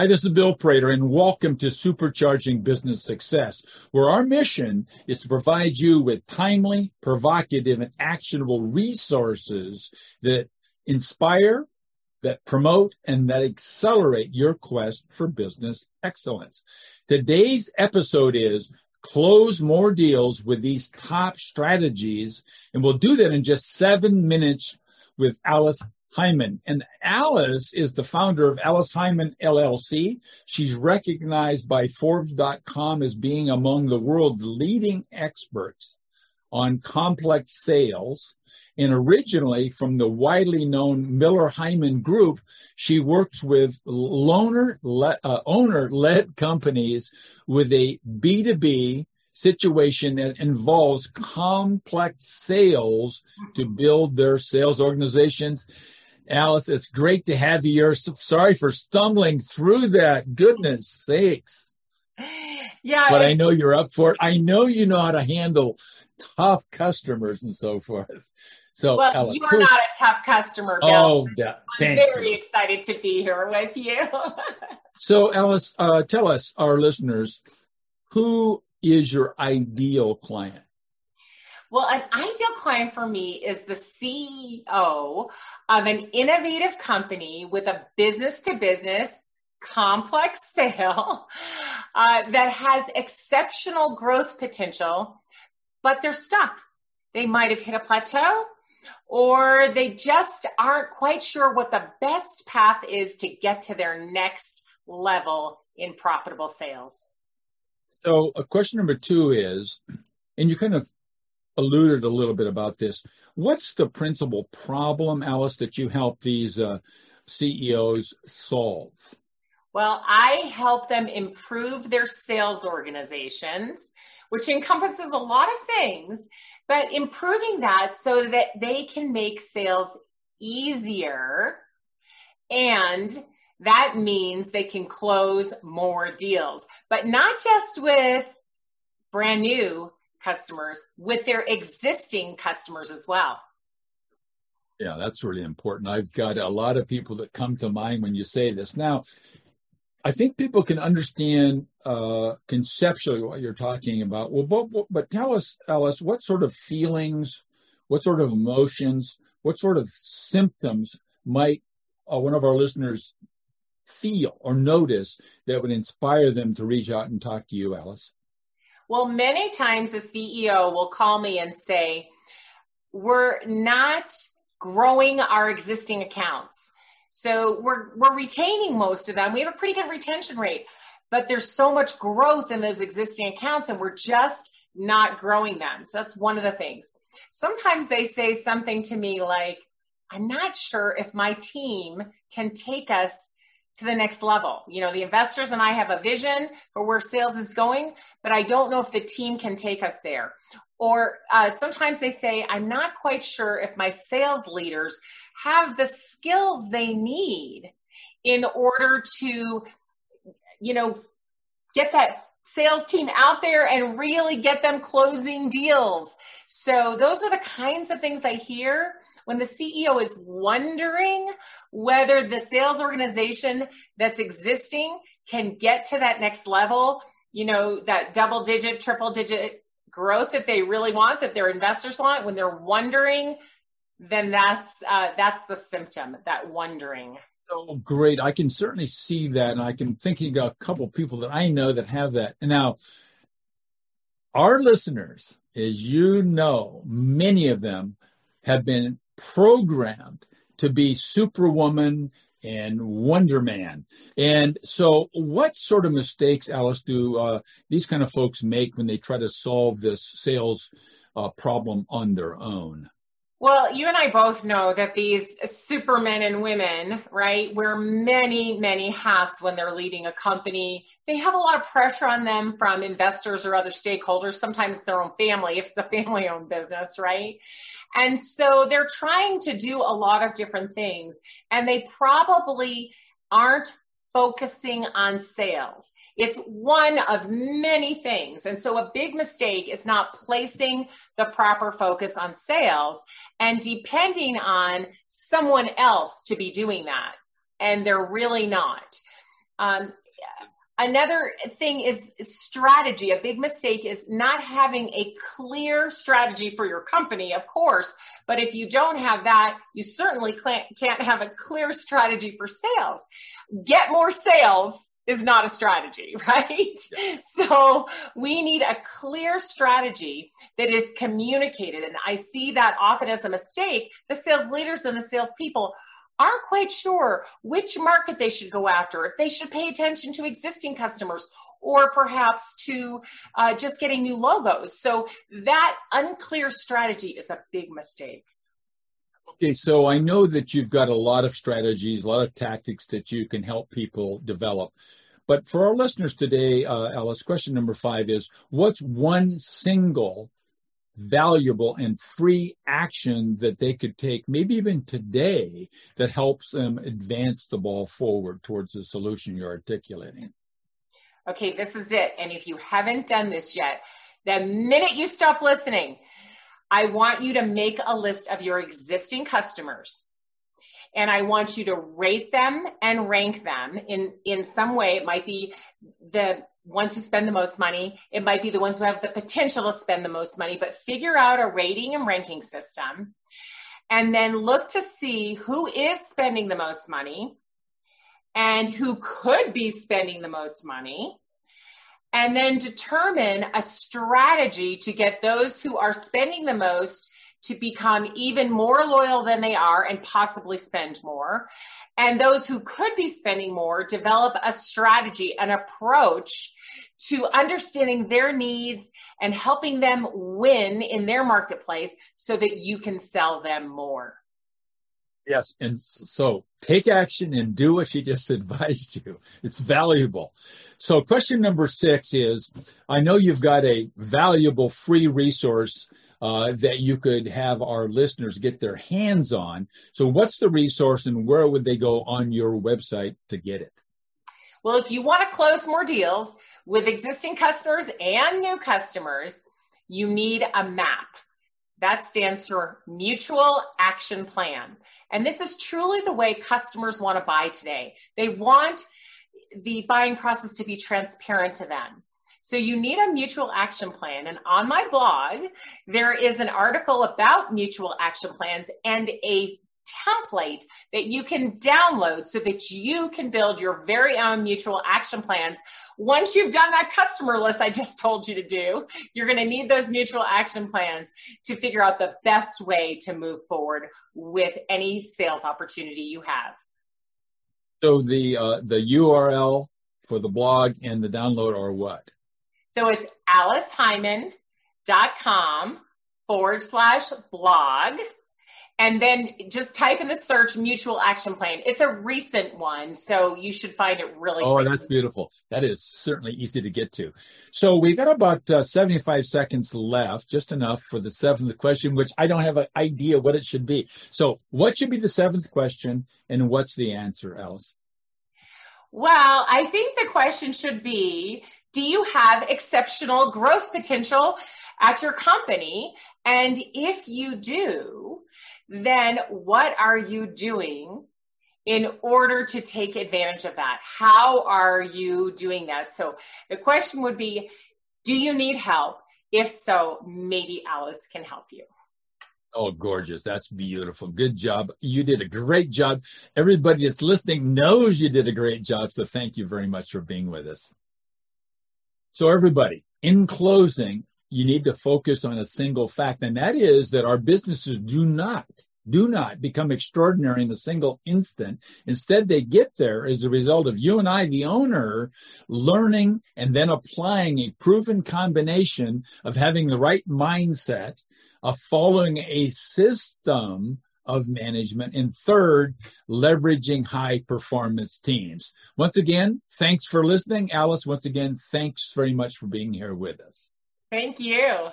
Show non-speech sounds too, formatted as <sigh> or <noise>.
Hi, this is Bill Prater, and welcome to Supercharging Business Success, where our mission is to provide you with timely, provocative, and actionable resources that inspire, that promote, and that accelerate your quest for business excellence. Today's episode is close more deals with these top strategies, and we'll do that in just seven minutes with Alice Heiman. And Alice is the founder of Alice Heiman LLC. She's recognized by Forbes.com as being among the world's leading experts on complex sales. And originally from the widely known Miller Heiman Group, she works with loaner, uh, owner-led companies with a B2B situation that involves complex sales to build their sales organizations. Alice, it's great to have you here. sorry for stumbling through that. Goodness sakes. Yeah. But I know you're up for it. I know you know how to handle tough customers and so forth. So, well, Alice, you are not a tough customer, Bill. Oh, that, I'm very you. excited to be here with you. <laughs> so, Alice, uh, tell us, our listeners, who is your ideal client? Well, an ideal client for me is the CEO of an innovative company with a business to business complex <laughs> sale uh, that has exceptional growth potential, but they're stuck. They might have hit a plateau or they just aren't quite sure what the best path is to get to their next level in profitable sales. So, a question number two is, and you kind of alluded a little bit about this. What's the principal problem, Alice, that you help these uh, CEOs solve? Well, I help them improve their sales organizations, which encompasses a lot of things, but improving that so that they can make sales easier and that means they can close more deals, but not just with brand new customers, with their existing customers as well. Yeah, that's really important. I've got a lot of people that come to mind when you say this. Now, I think people can understand uh, conceptually what you're talking about. Well, but, but tell us, Alice, what sort of feelings, what sort of emotions, what sort of symptoms might uh, one of our listeners feel or notice that would inspire them to reach out and talk to you, Alice? Well, many times a CEO will call me and say, We're not growing our existing accounts. So we're we're retaining most of them. We have a pretty good retention rate, but there's so much growth in those existing accounts and we're just not growing them. So that's one of the things. Sometimes they say something to me like, I'm not sure if my team can take us to the next level. You know, the investors and I have a vision for where sales is going, but I don't know if the team can take us there. Or uh, sometimes they say, I'm not quite sure if my sales leaders have the skills they need in order to, you know, get that sales team out there and really get them closing deals. So those are the kinds of things I hear when the CEO is wondering whether the sales organization that's existing can get to that next level, you know, that double digit, triple digit growth that they really want, that their investors want, when they're wondering, then that's uh, that's the symptom, that wondering. Oh, great! I can certainly see that, and I can thinking of a couple people that I know that have that. And Now, our listeners, as you know, many of them have been programmed to be Superwoman and Wonder Man. And so, what sort of mistakes, Alice, do uh, these kind of folks make when they try to solve this sales uh, problem on their own? Well, you and I both know that these supermen and women, right, wear many, many hats when they're leading a company. They have a lot of pressure on them from investors or other stakeholders, sometimes their own family, if it's a family owned business, right? And so they're trying to do a lot of different things, and they probably aren't focusing on sales. It's one of many things. And so a big mistake is not placing the proper focus on sales and depending on someone else to be doing that. And they're really not. Um, another thing is strategy. A big mistake is not having a clear strategy for your company, of course. But if you don't have that, you certainly can't have a clear strategy for sales. Get more sales is not a strategy, <laughs> right? So we need a clear strategy that is communicated. And I see that often as a mistake. The sales leaders and the salespeople aren't quite sure which market they should go after, if they should pay attention to existing customers or perhaps to uh, just getting new logos. So that unclear strategy is a big mistake. Okay, so I know that you've got a lot of strategies, a lot of tactics that you can help people develop. But for our listeners today, uh, Alice, question number five is what's one single valuable and free action that they could take, maybe even today, that helps them advance the ball forward towards the solution you're articulating? Okay, this is it. And if you haven't done this yet, the minute you stop listening, I want you to make a list of your existing customers. And I want you to rate them and rank them in, in some way. It might be the ones who spend the most money. It might be the ones who have the potential to spend the most money, but figure out a rating and ranking system and then look to see who is spending the most money and who could be spending the most money. And then determine a strategy to get those who are spending the most to become even more loyal than they are and possibly spend more. And those who could be spending more develop a strategy, an approach to understanding their needs and helping them win in their marketplace so that you can sell them more. Yes. And so take action and do what she just <laughs> advised you. It's valuable. So, question number six is I know you've got a valuable free resource uh, that you could have our listeners get their hands on. So, what's the resource and where would they go on your website to get it? Well, if you want to close more deals with existing customers and new customers, you need a MAP. That stands for Mutual Action Plan. And this is truly the way customers want to buy today. They want the buying process to be transparent to them. So you need a mutual action plan. And on my blog, there is an article about mutual action plans and a template that you can download so that you can build your very own mutual action plans. Once you've done that customer list I just told you to do, you're going to need those mutual action plans to figure out the best way to move forward with any sales opportunity you have. So the uh, the URL for the blog and the download are what? So it's aliceheiman.com forward slash blog. And then just type in the search mutual action plan. It's a recent one, so you should find it really. Oh, quickly. that's beautiful. That is certainly easy to get to. So we've got about uh, 75 seconds left, just enough for the seventh question, which I don't have an idea what it should be. So, what should be the seventh question, and what's the answer, Alice? Well, I think the question should be Do you have exceptional growth potential at your company? And if you do, then what are you doing in order to take advantage of that? How are you doing that? So the question would be Do you need help? If so, maybe Alice can help you. Oh, gorgeous. That's beautiful. Good job. You did a great job. Everybody that's listening knows you did a great job. So thank you very much for being with us. So, everybody, in closing, you need to focus on a single fact, and that is that our businesses do not do not become extraordinary in a single instant. Instead, they get there as a result of you and I, the owner, learning and then applying a proven combination of having the right mindset, of following a system of management, and third, leveraging high performance teams. Once again, thanks for listening. Alice, once again, thanks very much for being here with us. Thank you.